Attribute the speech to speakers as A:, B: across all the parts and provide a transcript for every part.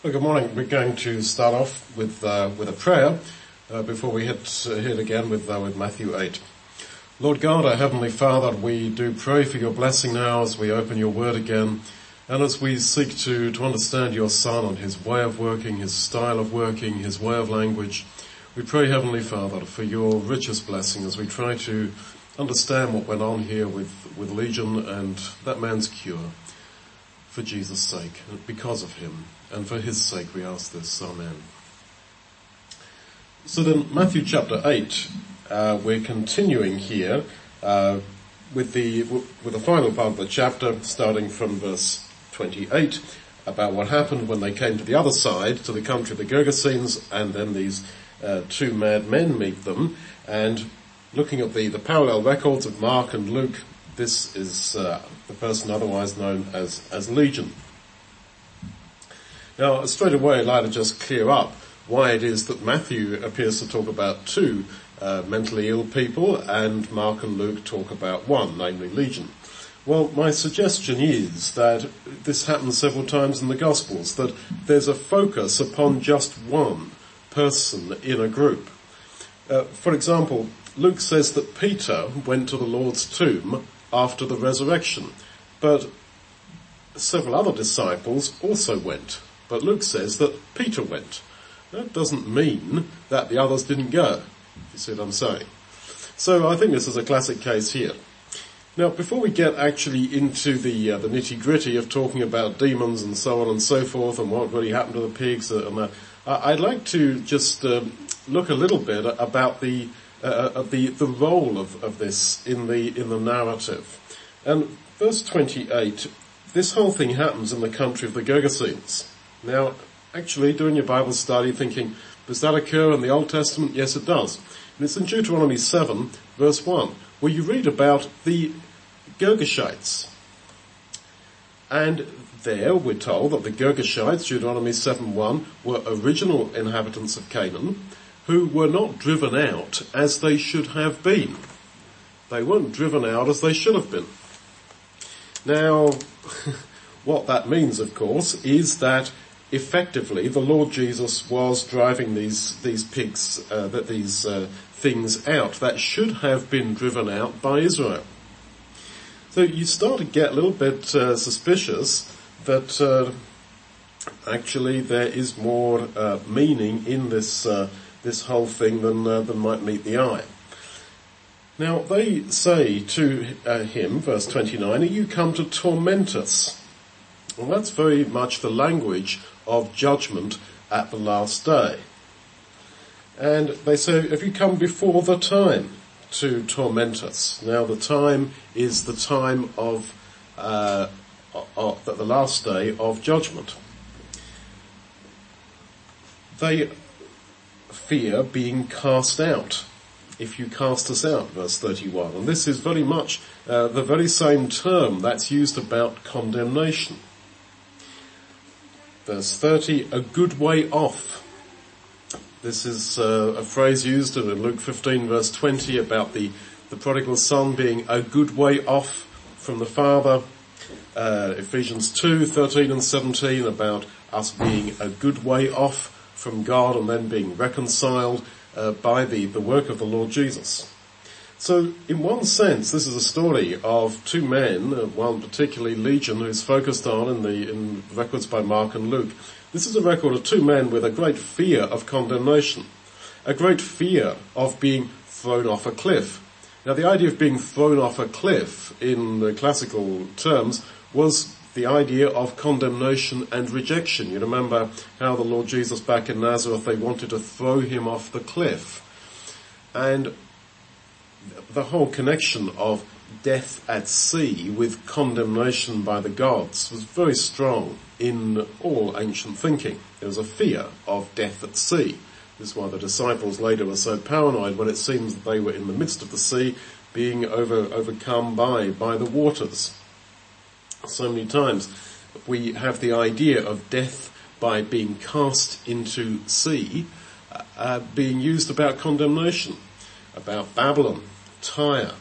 A: Well, good morning. We're going to start off with uh, with a prayer uh, before we hit uh, hit again with uh, with Matthew eight. Lord God, our heavenly Father, we do pray for your blessing now as we open your Word again, and as we seek to to understand your Son and his way of working, his style of working, his way of language. We pray, Heavenly Father, for your richest blessing as we try to understand what went on here with with Legion and that man's cure for Jesus' sake, because of him, and for his sake we ask this. Amen. So then, Matthew chapter 8, uh, we're continuing here uh, with the with the final part of the chapter, starting from verse 28, about what happened when they came to the other side, to the country of the Gergesenes, and then these uh, two mad men meet them, and looking at the, the parallel records of Mark and Luke, this is uh, the person otherwise known as, as Legion. Now, straight away, I'd like to just clear up why it is that Matthew appears to talk about two uh, mentally ill people and Mark and Luke talk about one, namely Legion. Well, my suggestion is that this happens several times in the Gospels, that there's a focus upon just one person in a group. Uh, for example, Luke says that Peter went to the Lord's tomb after the resurrection. But several other disciples also went. But Luke says that Peter went. That doesn't mean that the others didn't go. You see what I'm saying? So I think this is a classic case here. Now, before we get actually into the uh, the nitty gritty of talking about demons and so on and so forth, and what really happened to the pigs and that, I'd like to just um, look a little bit about the uh, the, the role of, of this in the, in the narrative. And verse 28, this whole thing happens in the country of the Gergesenes. Now, actually, doing your Bible study thinking, does that occur in the Old Testament? Yes, it does. And it's in Deuteronomy 7, verse 1, where you read about the Girgashites. And there we're told that the Girgashites, Deuteronomy 7.1, were original inhabitants of Canaan, who were not driven out as they should have been. They weren't driven out as they should have been. Now, what that means, of course, is that effectively the Lord Jesus was driving these these pigs, uh, that these uh, things out that should have been driven out by Israel. So you start to get a little bit uh, suspicious that uh, actually there is more uh, meaning in this uh, this whole thing than, than might meet the eye. Now they say to him, verse 29, are you come to torment us? Well that's very much the language of judgment at the last day. And they say, have you come before the time to torment us? Now the time is the time of, uh, of the last day of judgment. They fear being cast out. If you cast us out, verse 31. And this is very much uh, the very same term that's used about condemnation. Verse 30, a good way off. This is uh, a phrase used in Luke 15 verse 20 about the, the prodigal son being a good way off from the father. Uh, Ephesians 2, 13 and 17 about us being a good way off from God and then being reconciled uh, by the, the work of the Lord Jesus. So in one sense, this is a story of two men, uh, one particularly Legion who's focused on in the in records by Mark and Luke. This is a record of two men with a great fear of condemnation, a great fear of being thrown off a cliff. Now the idea of being thrown off a cliff in the classical terms was the idea of condemnation and rejection. You remember how the Lord Jesus back in Nazareth, they wanted to throw him off the cliff. And the whole connection of death at sea with condemnation by the gods was very strong in all ancient thinking. There was a fear of death at sea. This is why the disciples later were so paranoid when it seems that they were in the midst of the sea being over, overcome by, by the waters so many times we have the idea of death by being cast into sea uh, uh, being used about condemnation, about Babylon, Tyre,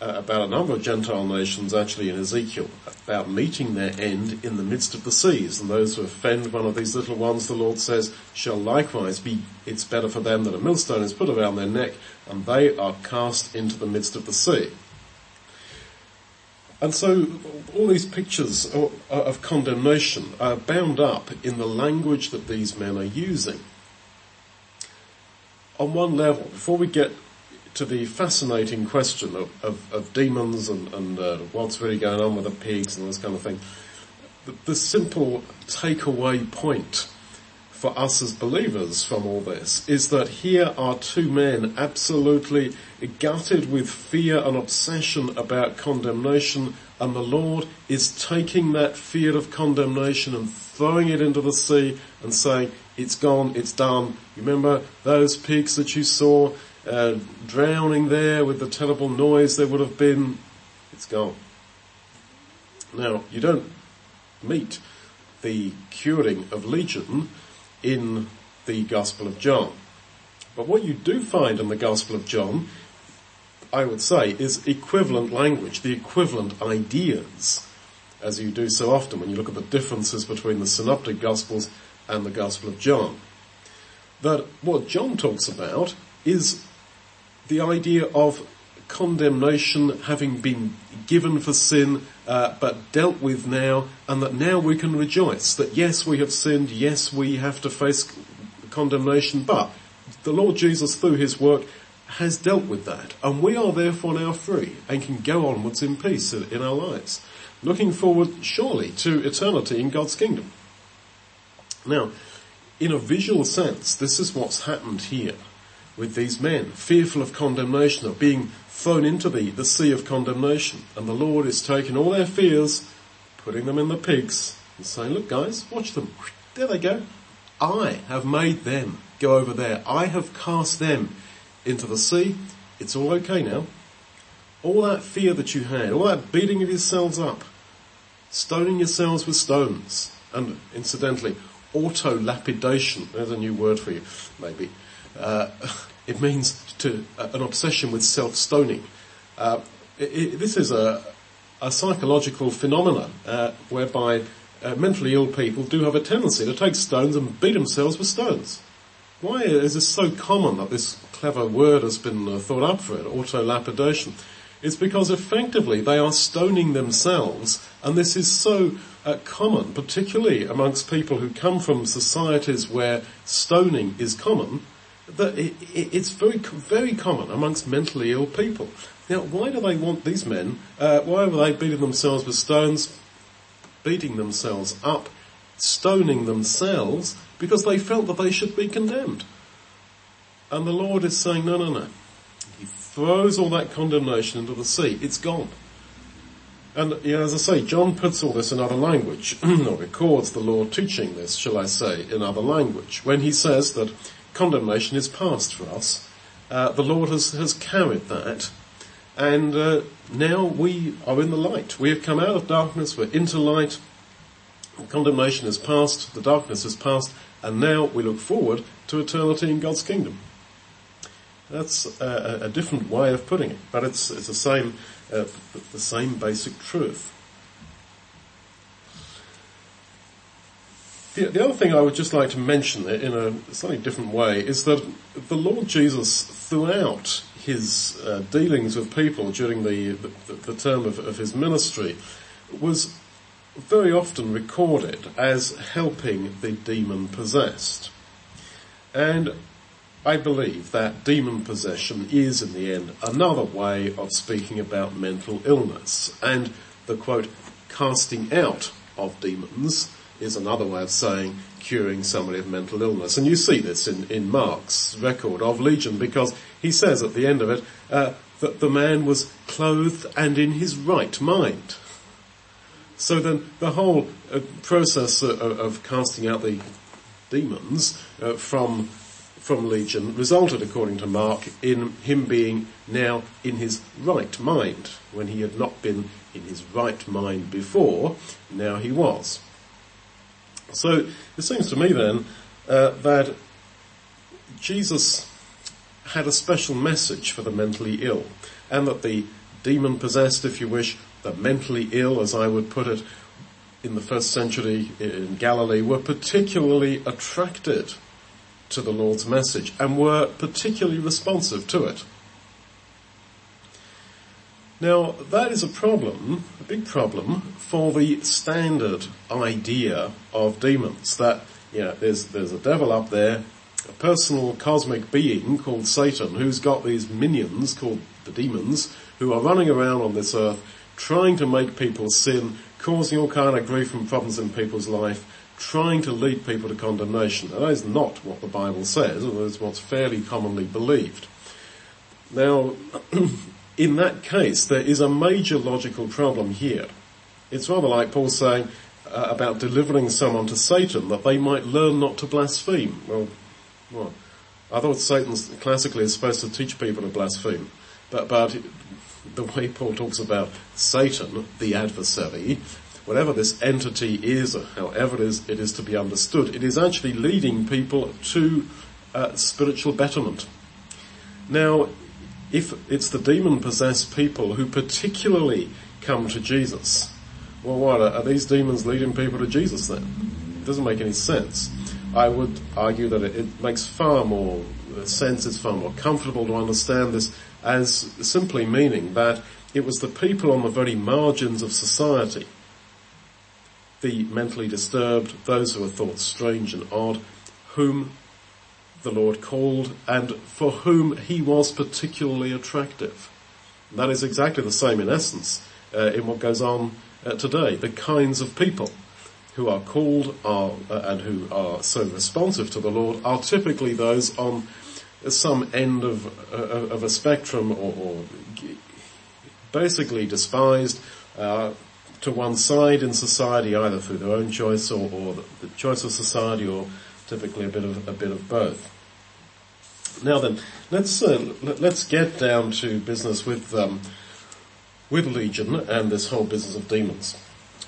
A: uh, about a number of Gentile nations actually in Ezekiel, about meeting their end in the midst of the seas. And those who offend one of these little ones, the Lord says, shall likewise be, it's better for them that a millstone is put around their neck and they are cast into the midst of the sea. And so all these pictures of, of condemnation are bound up in the language that these men are using. On one level, before we get to the fascinating question of, of, of demons and, and uh, what's really going on with the pigs and this kind of thing, the, the simple takeaway point for us as believers from all this is that here are two men absolutely gutted with fear and obsession about condemnation and the Lord is taking that fear of condemnation and throwing it into the sea and saying, it's gone, it's done. Remember those pigs that you saw? uh, drowning there with the terrible noise there would have been, it's gone. Now, you don't meet the curing of legion in the Gospel of John. But what you do find in the Gospel of John, I would say, is equivalent language, the equivalent ideas, as you do so often when you look at the differences between the Synoptic Gospels and the Gospel of John. That what John talks about is the idea of condemnation having been given for sin, uh, but dealt with now, and that now we can rejoice that yes, we have sinned, yes, we have to face condemnation, but the Lord Jesus through his work has dealt with that, and we are therefore now free and can go onwards in peace in our lives, looking forward surely to eternity in God's kingdom. Now, in a visual sense, this is what's happened here with these men, fearful of condemnation, of being thrown into the, the sea of condemnation. And the Lord is taking all their fears, putting them in the pigs, and saying, look guys, watch them. There they go. I have made them go over there. I have cast them into the sea. It's all okay now. All that fear that you had, all that beating of yourselves up, stoning yourselves with stones, and incidentally, auto-lapidation, there's a new word for you, maybe. Uh, it means to uh, an obsession with self-stoning. Uh, this is a, a, psychological phenomenon uh, whereby uh, mentally ill people do have a tendency to take stones and beat themselves with stones. Why is this so common that this clever word has been uh, thought up for it, auto-lapidation? It's because effectively they are stoning themselves and this is so uh, common, particularly amongst people who come from societies where stoning is common, that it, it, it's very, very common amongst mentally ill people. Now, why do they want these men, uh, why were they beating themselves with stones, beating themselves up, stoning themselves, because they felt that they should be condemned. And the Lord is saying, no, no, no. Throws all that condemnation into the sea. It's gone. And you know, as I say, John puts all this in other language, or records the Lord teaching this, shall I say, in other language, when he says that condemnation is past for us. Uh, the Lord has, has carried that. And uh, now we are in the light. We have come out of darkness, we're into light. Condemnation is past, the darkness is past, and now we look forward to eternity in God's kingdom. That's a, a different way of putting it, but it's, it's the same, uh, the same basic truth. The, the, other thing I would just like to mention in a slightly different way is that the Lord Jesus throughout his uh, dealings with people during the, the, the term of, of his ministry was very often recorded as helping the demon possessed. And I believe that demon possession is in the end another way of speaking about mental illness and the quote, casting out of demons is another way of saying curing somebody of mental illness. And you see this in, in Mark's record of Legion because he says at the end of it uh, that the man was clothed and in his right mind. So then the whole uh, process of, of, casting out the demons uh, from from Legion resulted, according to Mark, in him being now in his right mind. When he had not been in his right mind before, now he was. So it seems to me then uh, that Jesus had a special message for the mentally ill and that the demon possessed, if you wish, the mentally ill, as I would put it, in the first century in Galilee were particularly attracted to the Lord's message and were particularly responsive to it. Now, that is a problem, a big problem, for the standard idea of demons. That, you know, there's, there's a devil up there, a personal cosmic being called Satan, who's got these minions called the demons, who are running around on this earth trying to make people sin, causing all kind of grief and problems in people's life, trying to lead people to condemnation. Now, that is not what the Bible says, although it's what's fairly commonly believed. Now, in that case, there is a major logical problem here. It's rather like Paul saying uh, about delivering someone to Satan that they might learn not to blaspheme. Well, well, I thought Satan classically is supposed to teach people to blaspheme, but, but the way Paul talks about Satan, the adversary, whatever this entity is, however it is, it is to be understood, it is actually leading people to uh, spiritual betterment. Now, if it's the demon possessed people who particularly come to Jesus, well what, are these demons leading people to Jesus then? It doesn't make any sense. I would argue that it, it makes far more sense, it's far more comfortable to understand this as simply meaning that it was the people on the very margins of society, the mentally disturbed, those who are thought strange and odd, whom the Lord called and for whom he was particularly attractive. That is exactly the same in essence uh, in what goes on uh, today. The kinds of people who are called are, uh, and who are so responsive to the Lord are typically those on some end of, uh, of a spectrum or, or basically despised uh, to one side in society either through their own choice or, or the, choice of society or typically a bit of a bit of both. Now then, let's uh, let's get down to business with um, with Legion and this whole business of demons.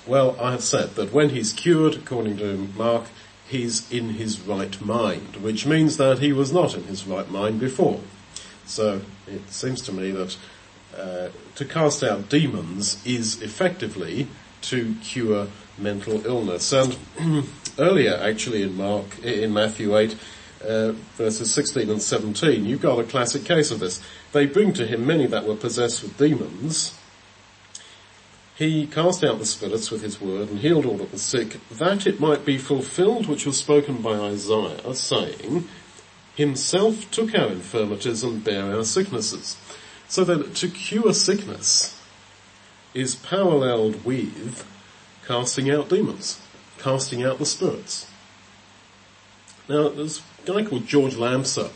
A: Well, I have said that when he's cured, according to Mark, he's in his right mind, which means that he was not in his right mind before. So it seems to me that uh, to cast out demons is effectively to cure mental illness. And earlier, actually, in Mark, in Matthew 8, uh, verses 16 and 17, you've got a classic case of this. They bring to him many that were possessed with demons. He cast out the spirits with his word and healed all that was sick, that it might be fulfilled which was spoken by Isaiah, saying, Himself took our infirmities and bare our sicknesses. So that to cure sickness is paralleled with casting out demons, casting out the spirits. Now, there's a guy called George Lamsa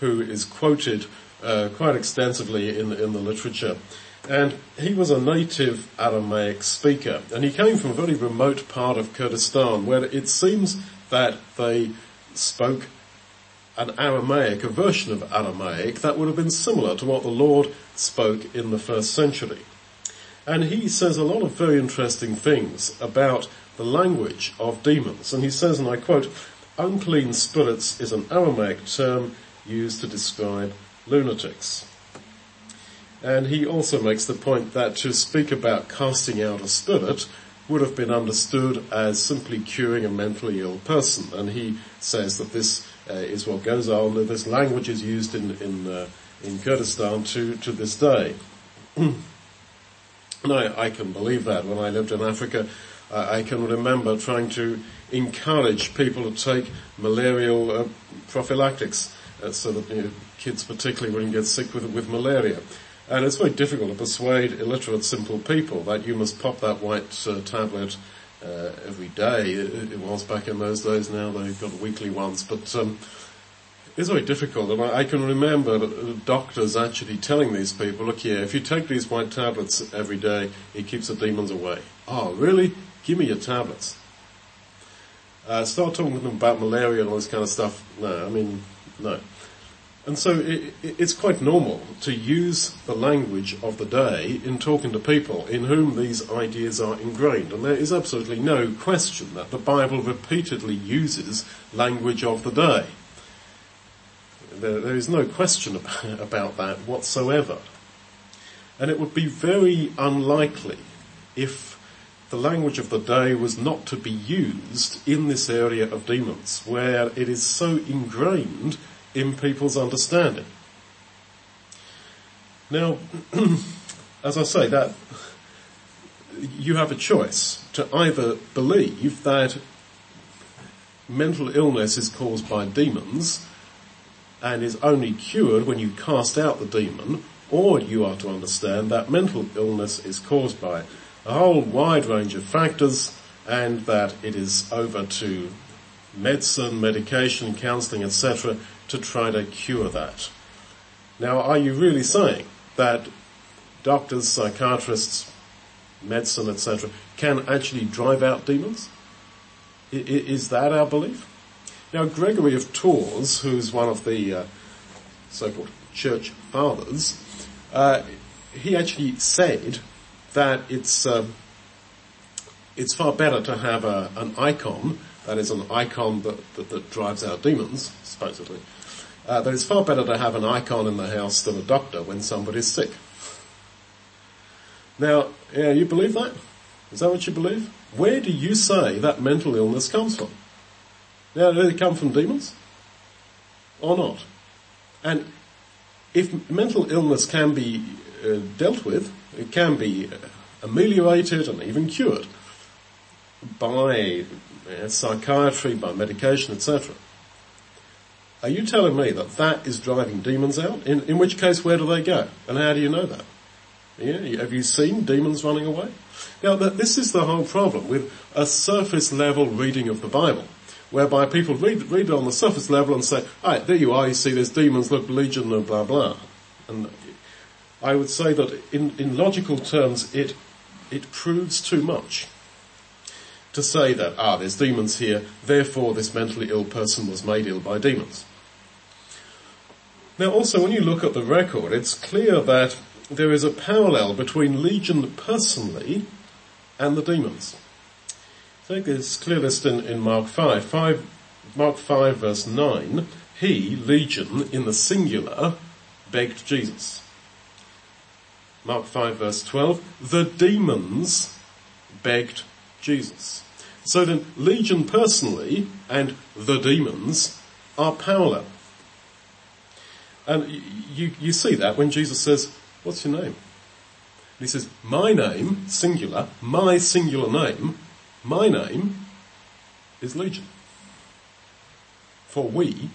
A: who is quoted uh, quite extensively in, in the literature. And he was a native Aramaic speaker, and he came from a very remote part of Kurdistan where it seems that they spoke an Aramaic, a version of Aramaic that would have been similar to what the Lord spoke in the first century. And he says a lot of very interesting things about the language of demons. And he says, and I quote, unclean spirits is an Aramaic term used to describe lunatics. And he also makes the point that to speak about casting out a spirit would have been understood as simply curing a mentally ill person. And he says that this uh, is what goes on, this language is used in, in, uh, in Kurdistan to, to this day. and I, I, can believe that. When I lived in Africa, I, I can remember trying to encourage people to take malarial uh, prophylactics uh, so that you know, kids particularly wouldn't get sick with, with malaria. And it's very difficult to persuade illiterate, simple people that you must pop that white uh, tablet uh, every day. It, it, was back in those days. Now they've got weekly ones, but um, it's very difficult. And I, I, can remember doctors actually telling these people, "Look here, if you take these white tablets every day, it keeps the demons away." Oh, really? Give me your tablets. Uh, start talking to them about malaria and all this kind of stuff. No, I mean, no. And so it, it's quite normal to use the language of the day in talking to people in whom these ideas are ingrained. And there is absolutely no question that the Bible repeatedly uses language of the day. There, there is no question about, about that whatsoever. And it would be very unlikely if the language of the day was not to be used in this area of demons, where it is so ingrained in people's understanding. Now, as I say, that you have a choice to either believe that mental illness is caused by demons and is only cured when you cast out the demon, or you are to understand that mental illness is caused by a whole wide range of factors and that it is over to medicine, medication, counselling, etc. to try to cure that. Now, are you really saying that doctors, psychiatrists, medicine, etc., can actually drive out demons? I, is that our belief? Now, Gregory of Tours, who's one of the uh, so-called church fathers, uh, he actually said that it's um, it's far better to have a, an icon that is an icon that, that, that drives out demons, supposedly. Uh, that it's far better to have an icon in the house than a doctor when somebody's sick. Now, yeah, you believe that? Is that what you believe? Where do you say that mental illness comes from? Now, do they come from demons? Or not? And if mental illness can be uh, dealt with, it can be ameliorated and even cured by uh, psychiatry, by medication, etc. Are you telling me that that is driving demons out? In, in which case, where do they go? And how do you know that? Yeah, have you seen demons running away? Now, this is the whole problem with a surface level reading of the Bible, whereby people read, read it on the surface level and say, alright, there you are, you see there's demons, look, legion, and blah blah. And I would say that in, in logical terms, it, it proves too much to say that, ah, there's demons here, therefore this mentally ill person was made ill by demons. Now also when you look at the record, it's clear that there is a parallel between Legion personally and the demons. I think it's clear this in, in Mark 5. 5. Mark 5 verse 9, he, Legion, in the singular, begged Jesus. Mark 5 verse 12, the demons begged Jesus. So then, Legion personally and the demons are parallel. And you, you see that when Jesus says, what's your name? And he says, my name, singular, my singular name, my name is Legion. For we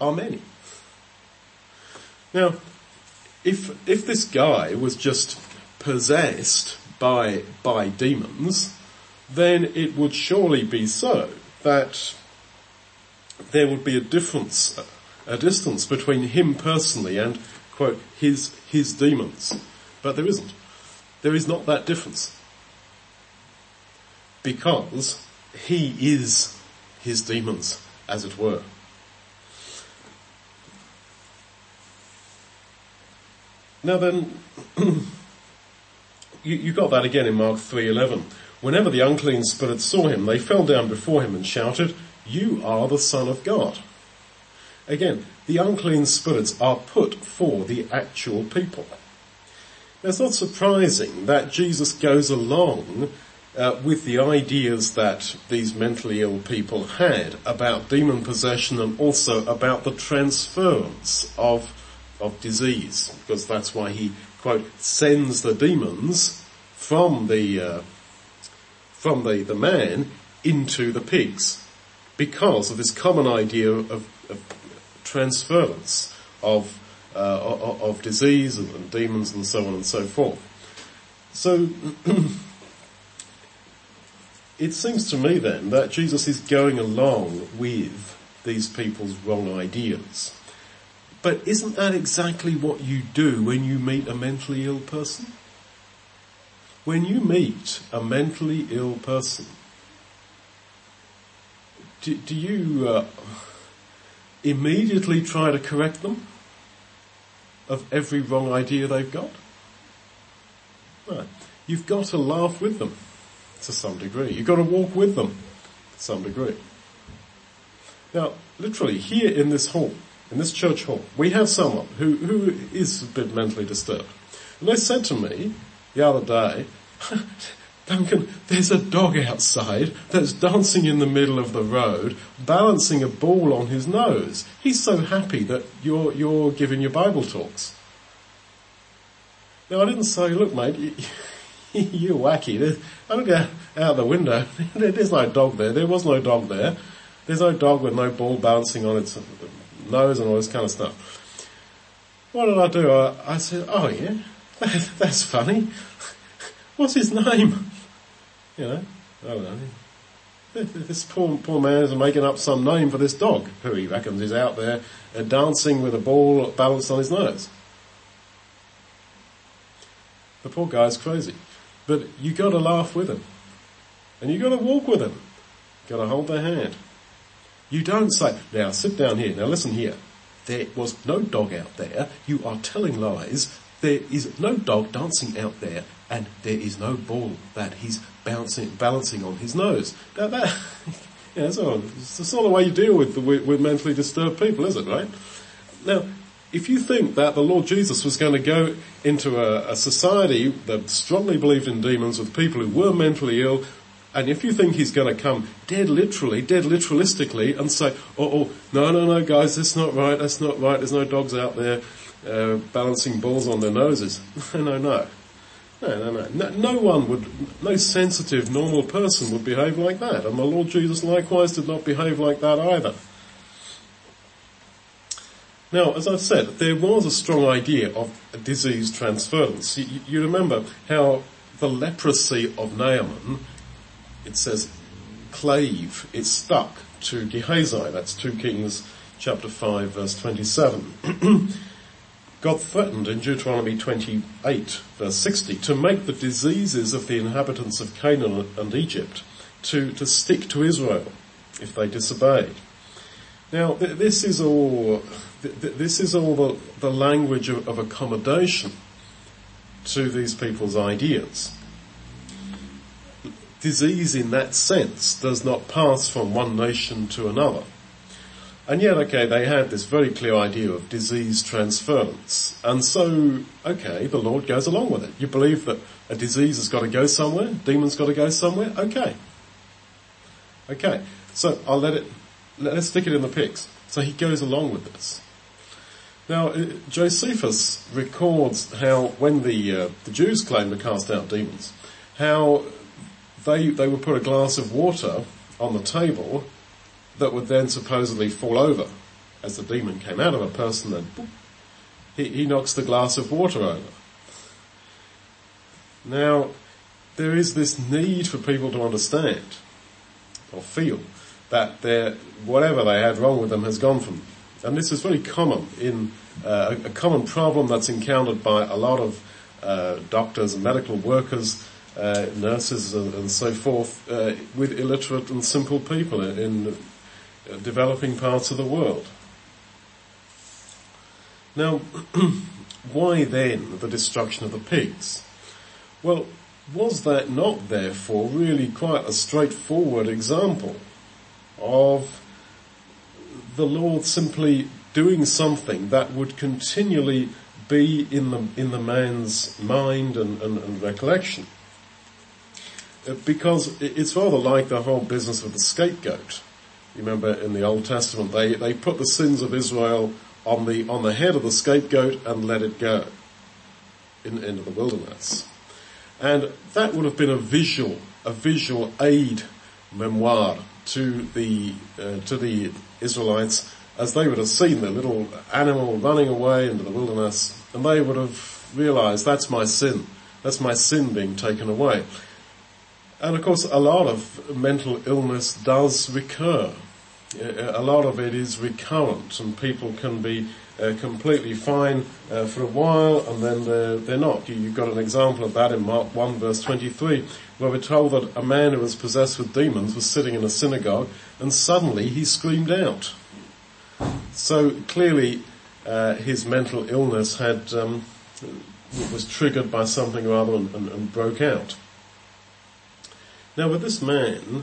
A: are many. Now, if, if this guy was just possessed by, by demons, then it would surely be so that there would be a difference, a distance between him personally and, quote, his, his demons. But there isn't. There is not that difference. Because he is his demons, as it were. Now then, you, you got that again in Mark 3.11. Whenever the unclean spirits saw him, they fell down before him and shouted, You are the Son of God. Again, the unclean spirits are put for the actual people. Now, it's not surprising that Jesus goes along uh, with the ideas that these mentally ill people had about demon possession and also about the transference of of disease, because that's why he, quote, sends the demons from the, uh, from the, the man into the pigs, because of this common idea of, of transference of, uh, of, disease and, and demons and so on and so forth. So, it seems to me then that Jesus is going along with these people's wrong ideas. But isn't that exactly what you do when you meet a mentally ill person? When you meet a mentally ill person, do, do you uh, immediately try to correct them of every wrong idea they've got? No. You've got to laugh with them to some degree. You've got to walk with them to some degree. Now, literally, here in this hall, in this church hall, we have someone who, who is a bit mentally disturbed. And they said to me the other day, Duncan, there's a dog outside that's dancing in the middle of the road, balancing a ball on his nose. He's so happy that you're, you're giving your Bible talks. Now I didn't say, look mate, you, are wacky. I look out, out the window, there's no dog there. There was no dog there. There's no dog with no ball bouncing on its nose and all this kind of stuff. What did I do? I, I said, oh yeah, that, that's funny. What's his name? You know, I don't know. This poor, poor man is making up some name for this dog, who he reckons is out there uh, dancing with a ball balanced on his nose. The poor guy's crazy. But you gotta laugh with him. And you gotta walk with him. You gotta hold their hand. You don't say, now sit down here, now listen here. There was no dog out there. You are telling lies. There is no dog dancing out there and there is no ball that he's bouncing, balancing on his nose. Now that, that's not the way you deal with, with, with mentally disturbed people, is it, right? Now, if you think that the Lord Jesus was going to go into a, a, society that strongly believed in demons with people who were mentally ill, and if you think he's going to come dead literally, dead literalistically, and say, oh, oh, no, no, no, guys, that's not right, that's not right, there's no dogs out there uh, balancing balls on their noses. no, no, no. No, no, no, no. One would, no sensitive, normal person would behave like that. And the Lord Jesus likewise did not behave like that either. Now, as I've said, there was a strong idea of disease transference. You, you remember how the leprosy of Naaman it says clave, it stuck to Gehazi. That's 2 Kings chapter 5 verse 27. God threatened in Deuteronomy 28 verse 60 to make the diseases of the inhabitants of Canaan and Egypt to, to stick to Israel if they disobeyed. Now this is all, this is all the, the language of, of accommodation to these people's ideas disease in that sense does not pass from one nation to another. And yet, okay, they had this very clear idea of disease transference. And so, okay, the Lord goes along with it. You believe that a disease has got to go somewhere, demon's got to go somewhere, okay. Okay, so I'll let it, let's stick it in the pigs. So he goes along with this. Now, uh, Josephus records how when the, uh, the Jews claimed to cast out demons, how they, they would put a glass of water on the table that would then supposedly fall over as the demon came out of a person and boop, he, he knocks the glass of water over. Now, there is this need for people to understand or feel that their, whatever they had wrong with them has gone from them. And this is very common in uh, a, common problem that's encountered by a lot of uh, doctors and medical workers uh, nurses and, and, so forth uh, with illiterate and simple people in, in Uh, developing parts of the world. Now, why then the destruction of the pigs? Well, was that not therefore really quite a straightforward example of the Lord simply doing something that would continually be in the, in the man's mind and, and, and recollection? Uh, because it's rather like the whole business of the scapegoat. You remember in the Old Testament, they, they put the sins of Israel on the, on the head of the scapegoat and let it go in, into the wilderness. And that would have been a visual, a visual aid memoir to the, uh, to the Israelites as they would have seen the little animal running away into the wilderness and they would have realized that's my sin. That's my sin being taken away. And of course, a lot of mental illness does recur. A lot of it is recurrent, and people can be uh, completely fine uh, for a while, and then they're, they're not. You, have got an example of that in Mark 1 verse 23, where we're told that a man who was possessed with demons was sitting in a synagogue, and suddenly he screamed out. So clearly, uh, his mental illness had um, was triggered by something or other and, and, and broke out. Now with this man,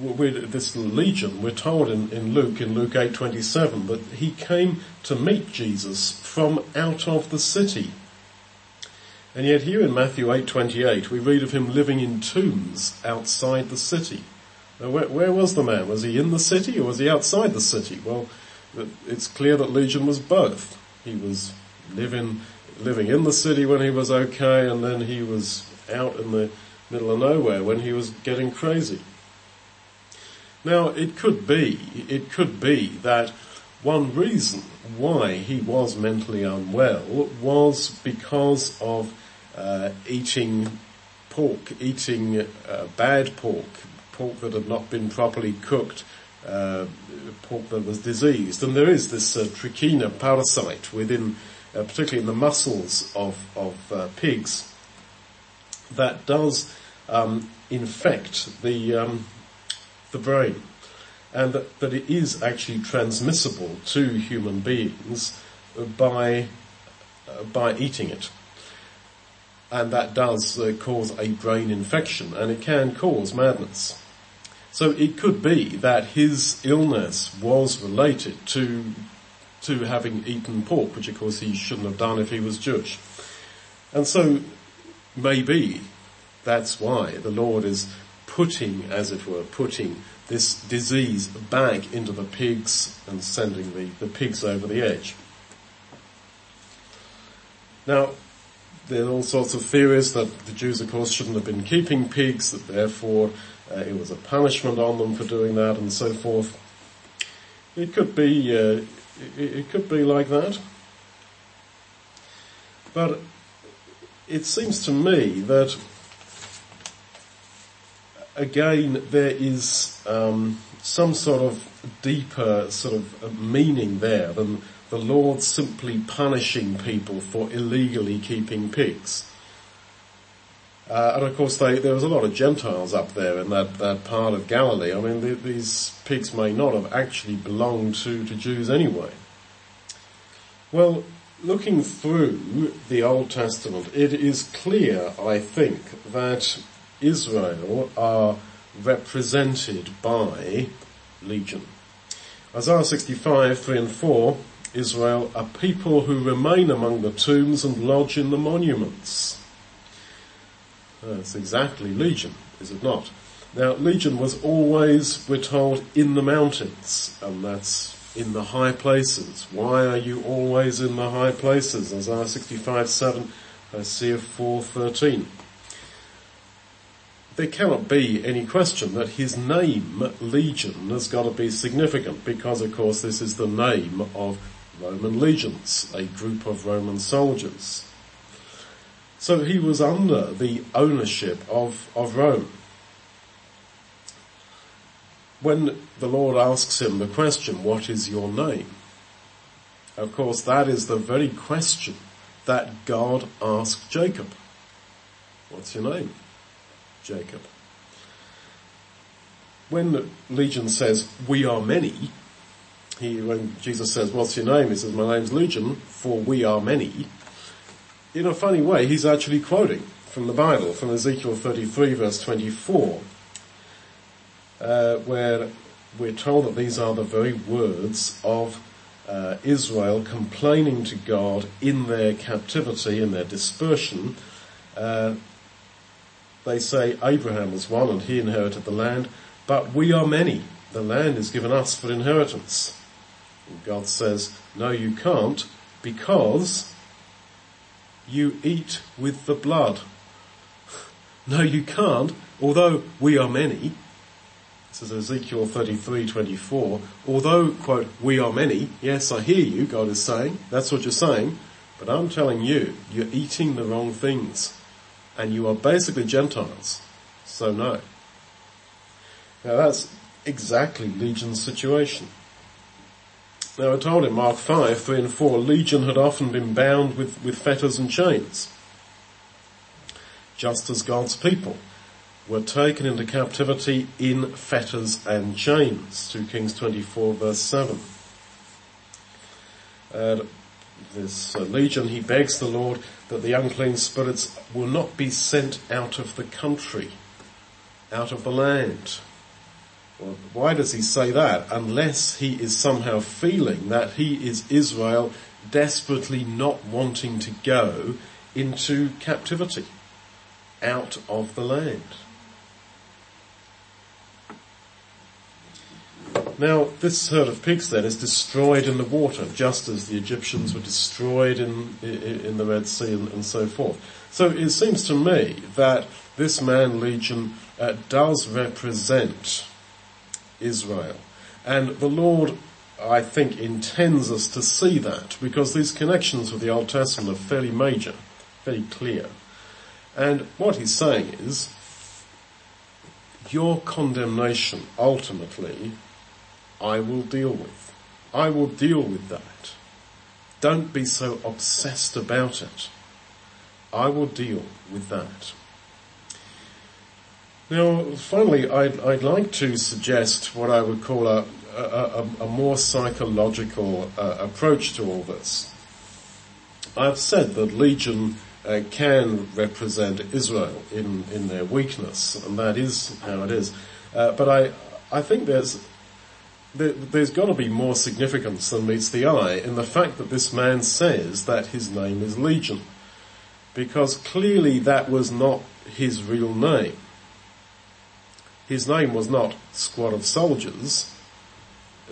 A: with this legion, we're told in, in Luke, in Luke 8.27, that he came to meet Jesus from out of the city. And yet here in Matthew 8:28 we read of him living in tombs outside the city. Now where, where, was the man? Was he in the city or was he outside the city? Well, it's clear that Legion was both. He was living, living in the city when he was okay and then he was out in the middle of nowhere when he was getting crazy. Now it could be, it could be that one reason why he was mentally unwell was because of uh, eating pork, eating uh, bad pork, pork that had not been properly cooked, uh, pork that was diseased. And there is this uh, trichina parasite within, uh, particularly in the muscles of, of uh, pigs, that does um, infect the, um, the brain. And that, that it is actually transmissible to human beings by, uh, by eating it and that does uh, cause a brain infection and it can cause madness. So it could be that his illness was related to, to having eaten pork, which of course he shouldn't have done if he was Jewish. And so maybe that's why the Lord is putting, as it were, putting this disease back into the pigs and sending the, the pigs over the edge. Now, there are all sorts of theories that the Jews, of course, shouldn't have been keeping pigs, that therefore uh, it was a punishment on them for doing that and so forth. It could be, uh, it, it could be like that. But it seems to me that again there is um, some sort of deeper sort of meaning there than the Lord simply punishing people for illegally keeping pigs. Uh, and of course, they, there was a lot of Gentiles up there in that, that part of Galilee. I mean, the, these pigs may not have actually belonged to, to Jews anyway. Well, looking through the Old Testament, it is clear, I think, that Israel are represented by Legion. Isaiah 65, 3 and 4, Israel, a people who remain among the tombs and lodge in the monuments. That's exactly Legion, is it not? Now, Legion was always, we're told, in the mountains, and that's in the high places. Why are you always in the high places? Isaiah 65, 7, Isaiah 4, 13. There cannot be any question that his name, Legion, has got to be significant because of course this is the name of Roman legions, a group of Roman soldiers. So he was under the ownership of, of Rome. When the Lord asks him the question, what is your name? Of course, that is the very question that God asked Jacob. What's your name? Jacob. When Legion says, we are many, he, when Jesus says, what's your name? He says, my name's Legion, for we are many. In a funny way, he's actually quoting from the Bible, from Ezekiel 33 verse 24, uh, where we're told that these are the very words of uh, Israel complaining to God in their captivity, in their dispersion. Uh, they say Abraham was one and he inherited the land, but we are many. The land is given us for inheritance. And God says, no you can't because you eat with the blood. no you can't, although we are many. Is Ezekiel 33:24, Although, quote, we are many, yes I hear you, God is saying, that's what you're saying, but I'm telling you, you're eating the wrong things. And you are basically Gentiles. So no. Now that's exactly Legion's situation. Now I told him, Mark 5, 3 and 4, Legion had often been bound with, with fetters and chains. Just as God's people were taken into captivity in fetters and chains. 2 Kings 24 verse 7. Uh, this uh, legion, he begs the Lord that the unclean spirits will not be sent out of the country, out of the land. Well, why does he say that? Unless he is somehow feeling that he is Israel desperately not wanting to go into captivity, out of the land. Now, this herd of pigs then is destroyed in the water, just as the Egyptians were destroyed in, in, the Red Sea and, and, so forth. So it seems to me that this man legion uh, does represent Israel. And the Lord, I think, intends us to see that because these connections with the Old Testament are fairly major, very clear. And what he's saying is, your condemnation ultimately I will deal with. I will deal with that. Don't be so obsessed about it. I will deal with that. Now, finally, I'd, I'd like to suggest what I would call a, a, a, a more psychological uh, approach to all this. I've said that Legion uh, can represent Israel in, in their weakness, and that is how it is. Uh, but I, I think there's there's got to be more significance than meets the eye in the fact that this man says that his name is Legion. Because clearly that was not his real name. His name was not squad of soldiers,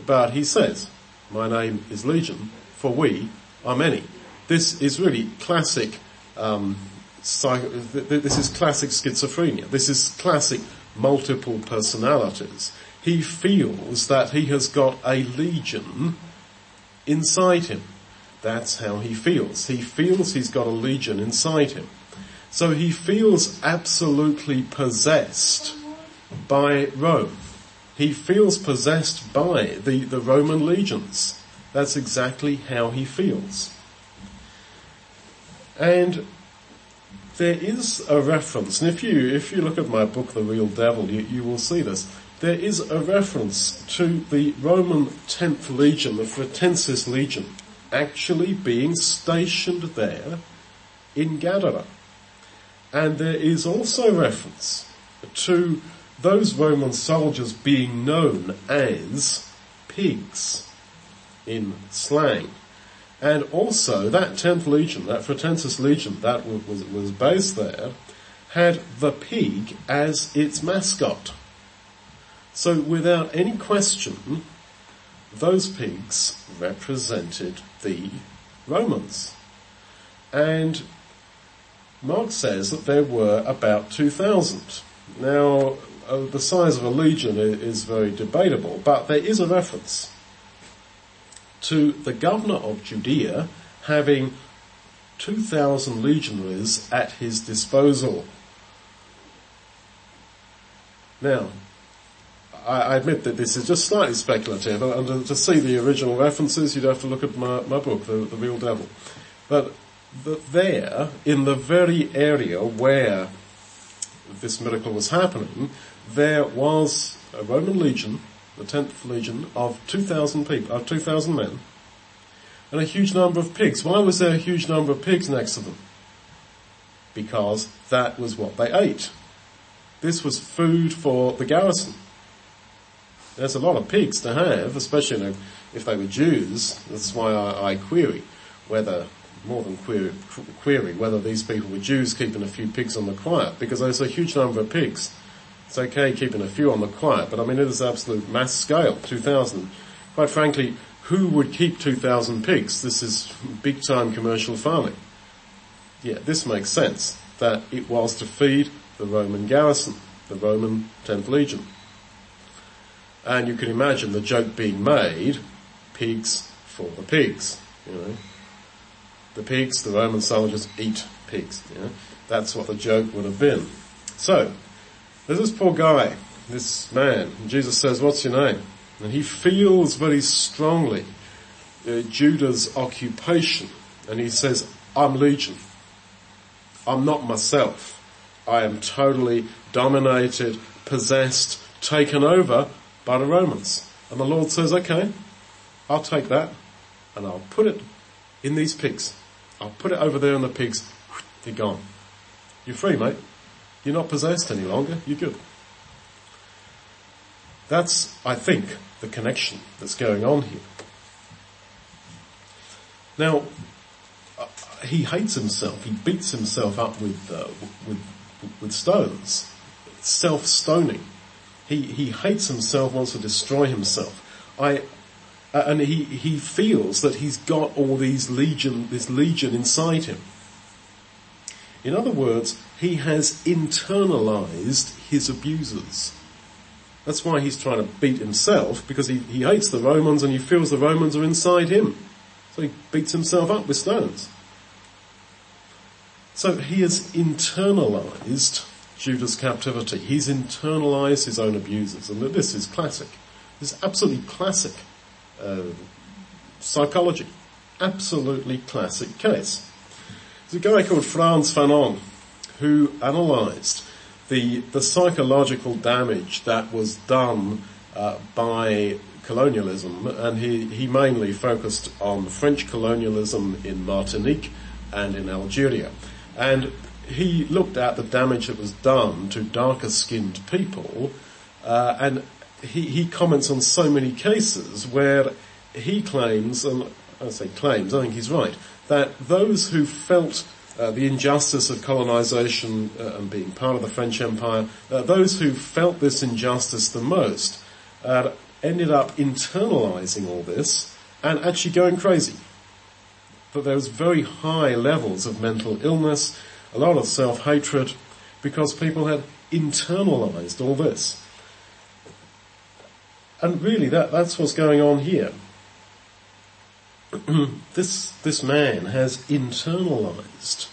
A: but he says, my name is Legion, for we are many. This is really classic, um, this is classic schizophrenia. This is classic multiple personalities he feels that he has got a legion inside him. That's how he feels. He feels he's got a legion inside him. So he feels absolutely possessed by Rome. He feels possessed by the, the Roman legions. That's exactly how he feels. And there is a reference, and if you, if you look at my book, The Real Devil, you, you will see this there is a reference to the Roman 10th Legion, the Fretensis Legion, actually being stationed there in Gadara. And there is also reference to those Roman soldiers being known as pigs in slang. And also that 10th Legion, that Fretensis Legion that was, was based there, had the pig as its mascot. So without any question, those pigs represented the Romans. And Mark says that there were about 2,000. Now, uh, the size of a legion is very debatable, but there is a reference to the governor of Judea having 2,000 legionaries at his disposal. Now, I, admit that this is just slightly speculative, and to, see the original references, you'd have to look at my, my book, the, the Real Devil. But the, there, in the very area where this miracle was happening, there was a Roman legion, the 10th legion, of 2,000 people, of 2,000 men, and a huge number of pigs. Why was there a huge number of pigs next to them? Because that was what they ate. This was food for the garrison. There's a lot of pigs to have, especially if they were Jews. That's why I, I query whether, more than query, query, whether these people were Jews keeping a few pigs on the quiet, because there's a huge number of pigs. It's okay keeping a few on the quiet, but I mean it is absolute mass scale, 2,000. Quite frankly, who would keep 2,000 pigs? This is big time commercial farming. Yeah, this makes sense, that it was to feed the Roman garrison, the Roman 10th Legion. And you can imagine the joke being made, pigs for the pigs, you know. The pigs, the Roman soldiers eat pigs, you know. That's what the joke would have been. So, there's this poor guy, this man, Jesus says, what's your name? And he feels very strongly uh, Judah's occupation, and he says, I'm legion. I'm not myself. I am totally dominated, possessed, taken over by the Romans. And the Lord says, okay, I'll take that and I'll put it in these pigs. I'll put it over there in the pigs. They're gone. You're free, mate. You're not possessed any longer. You're good. That's, I think, the connection that's going on here. Now, he hates himself. He beats himself up with, uh, with, with stones. Self-stoning. He, he hates himself, wants to destroy himself. I, uh, and he, he feels that he's got all these legion, this legion inside him. In other words, he has internalized his abusers. That's why he's trying to beat himself, because he, he hates the Romans and he feels the Romans are inside him. So he beats himself up with stones. So he has internalized Judah's captivity. He's internalized his own abusers. And this is classic. This is absolutely classic uh, psychology. Absolutely classic case. There's a guy called Frantz Fanon who analysed the, the psychological damage that was done uh, by colonialism and he, he mainly focused on French colonialism in Martinique and in Algeria. And he looked at the damage that was done to darker skinned people uh, and he, he comments on so many cases where he claims, and I say claims, I think he's right, that those who felt uh, the injustice of colonization uh, and being part of the French Empire, uh, those who felt this injustice the most uh, ended up internalizing all this and actually going crazy. That there was very high levels of mental illness, a lot of self-hatred, because people had internalized all this. And really that, that's what's going on here. this this man has internalized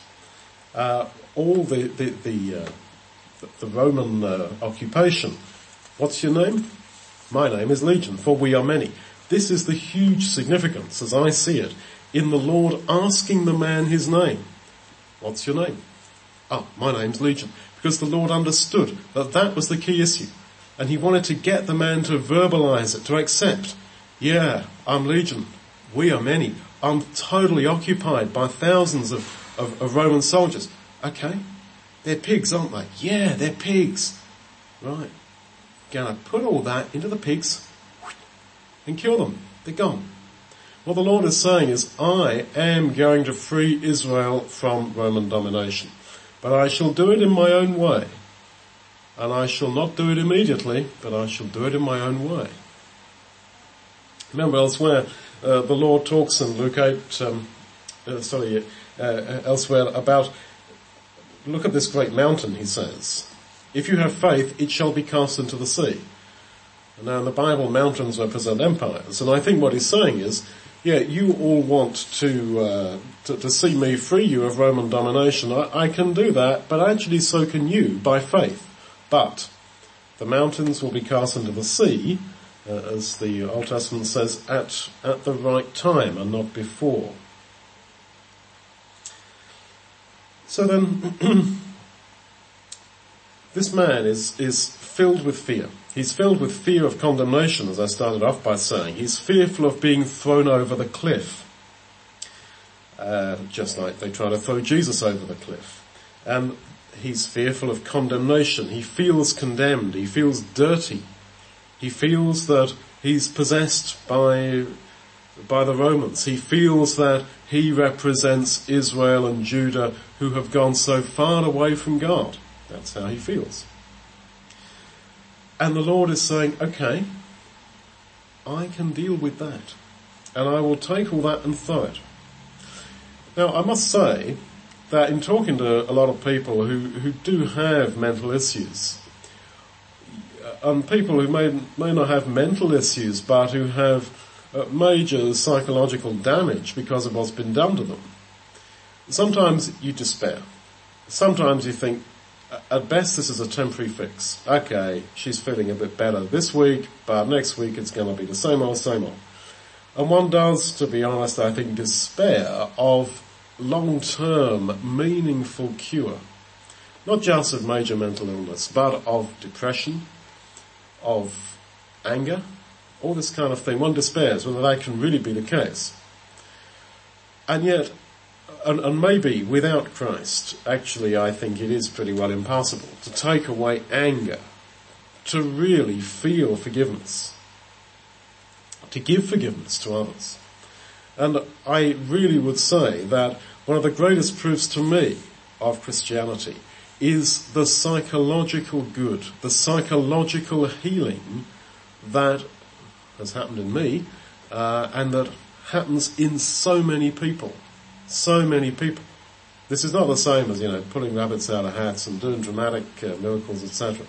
A: uh, all the the the, uh, the Roman uh, occupation. What's your name? My name is Legion, for we are many. This is the huge significance, as I see it, in the Lord asking the man his name. What's your name? Ah, my name's Legion. Because the Lord understood that that was the key issue. And he wanted to get the man to verbalize it, to accept, yeah, I'm Legion we are many. I'm totally occupied by thousands of, of, of Roman soldiers. Okay. They're pigs, aren't they? Yeah, they're pigs. Right. Gonna put all that into the pigs and kill them. They're gone. What the Lord is saying is, I am going to free Israel from Roman domination. But I shall do it in my own way. And I shall not do it immediately, but I shall do it in my own way. Remember elsewhere, uh, the Lord talks in Luke 8, um, uh, sorry, uh, uh, elsewhere about, look at this great mountain, he says. If you have faith, it shall be cast into the sea. Now in the Bible, mountains represent empires, and I think what he's saying is, yeah, you all want to, uh, to, to, see me free you of Roman domination. I, I can do that, but actually so can you by faith. But the mountains will be cast into the sea, uh, as the Old Testament says, at, at the right time and not before. So then, this man is, is filled with fear. He's filled with fear of condemnation, as I started off by saying. He's fearful of being thrown over the cliff. Uh, just like they try to throw Jesus over the cliff. And he's fearful of condemnation. He feels condemned. He feels dirty. He feels that he's possessed by, by the Romans. He feels that he represents Israel and Judah who have gone so far away from God. That's how he feels. And the Lord is saying, okay, I can deal with that. And I will take all that and throw it. Now I must say that in talking to a lot of people who, who do have mental issues, um, people who may, may not have mental issues but who have uh, major psychological damage because of what's been done to them. Sometimes you despair. Sometimes you think, at best this is a temporary fix. Okay, she's feeling a bit better this week, but next week it's going to be the same old, same old. And one does, to be honest, I think despair of long-term, meaningful cure. Not just of major mental illness, but of depression, of anger, all this kind of thing. One despairs whether that can really be the case. And yet, and, and, maybe without Christ, actually I think it is pretty well impossible to take away anger, to really feel forgiveness, to give forgiveness to others. And I really would say that one of the greatest proofs to me of Christianity is the psychological good, the psychological healing that has happened in me, uh, and that happens in so many people. So many people. This is not the same as, you know, pulling rabbits out of hats and doing dramatic uh, miracles, etc.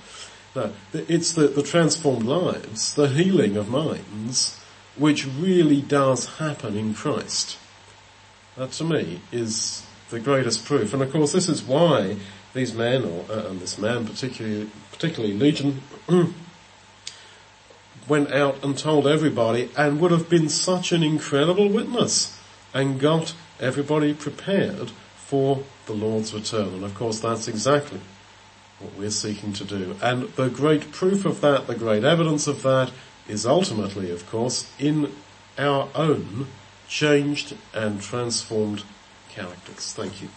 A: No, it's the, the transformed lives, the healing of minds, which really does happen in Christ. That to me is the greatest proof. And of course this is why these men, or uh, and this man particularly, particularly Legion, went out and told everybody and would have been such an incredible witness and got everybody prepared for the Lord's return. And of course that's exactly what we're seeking to do. And the great proof of that, the great evidence of that is ultimately, of course, in our own changed and transformed characters. Thank you.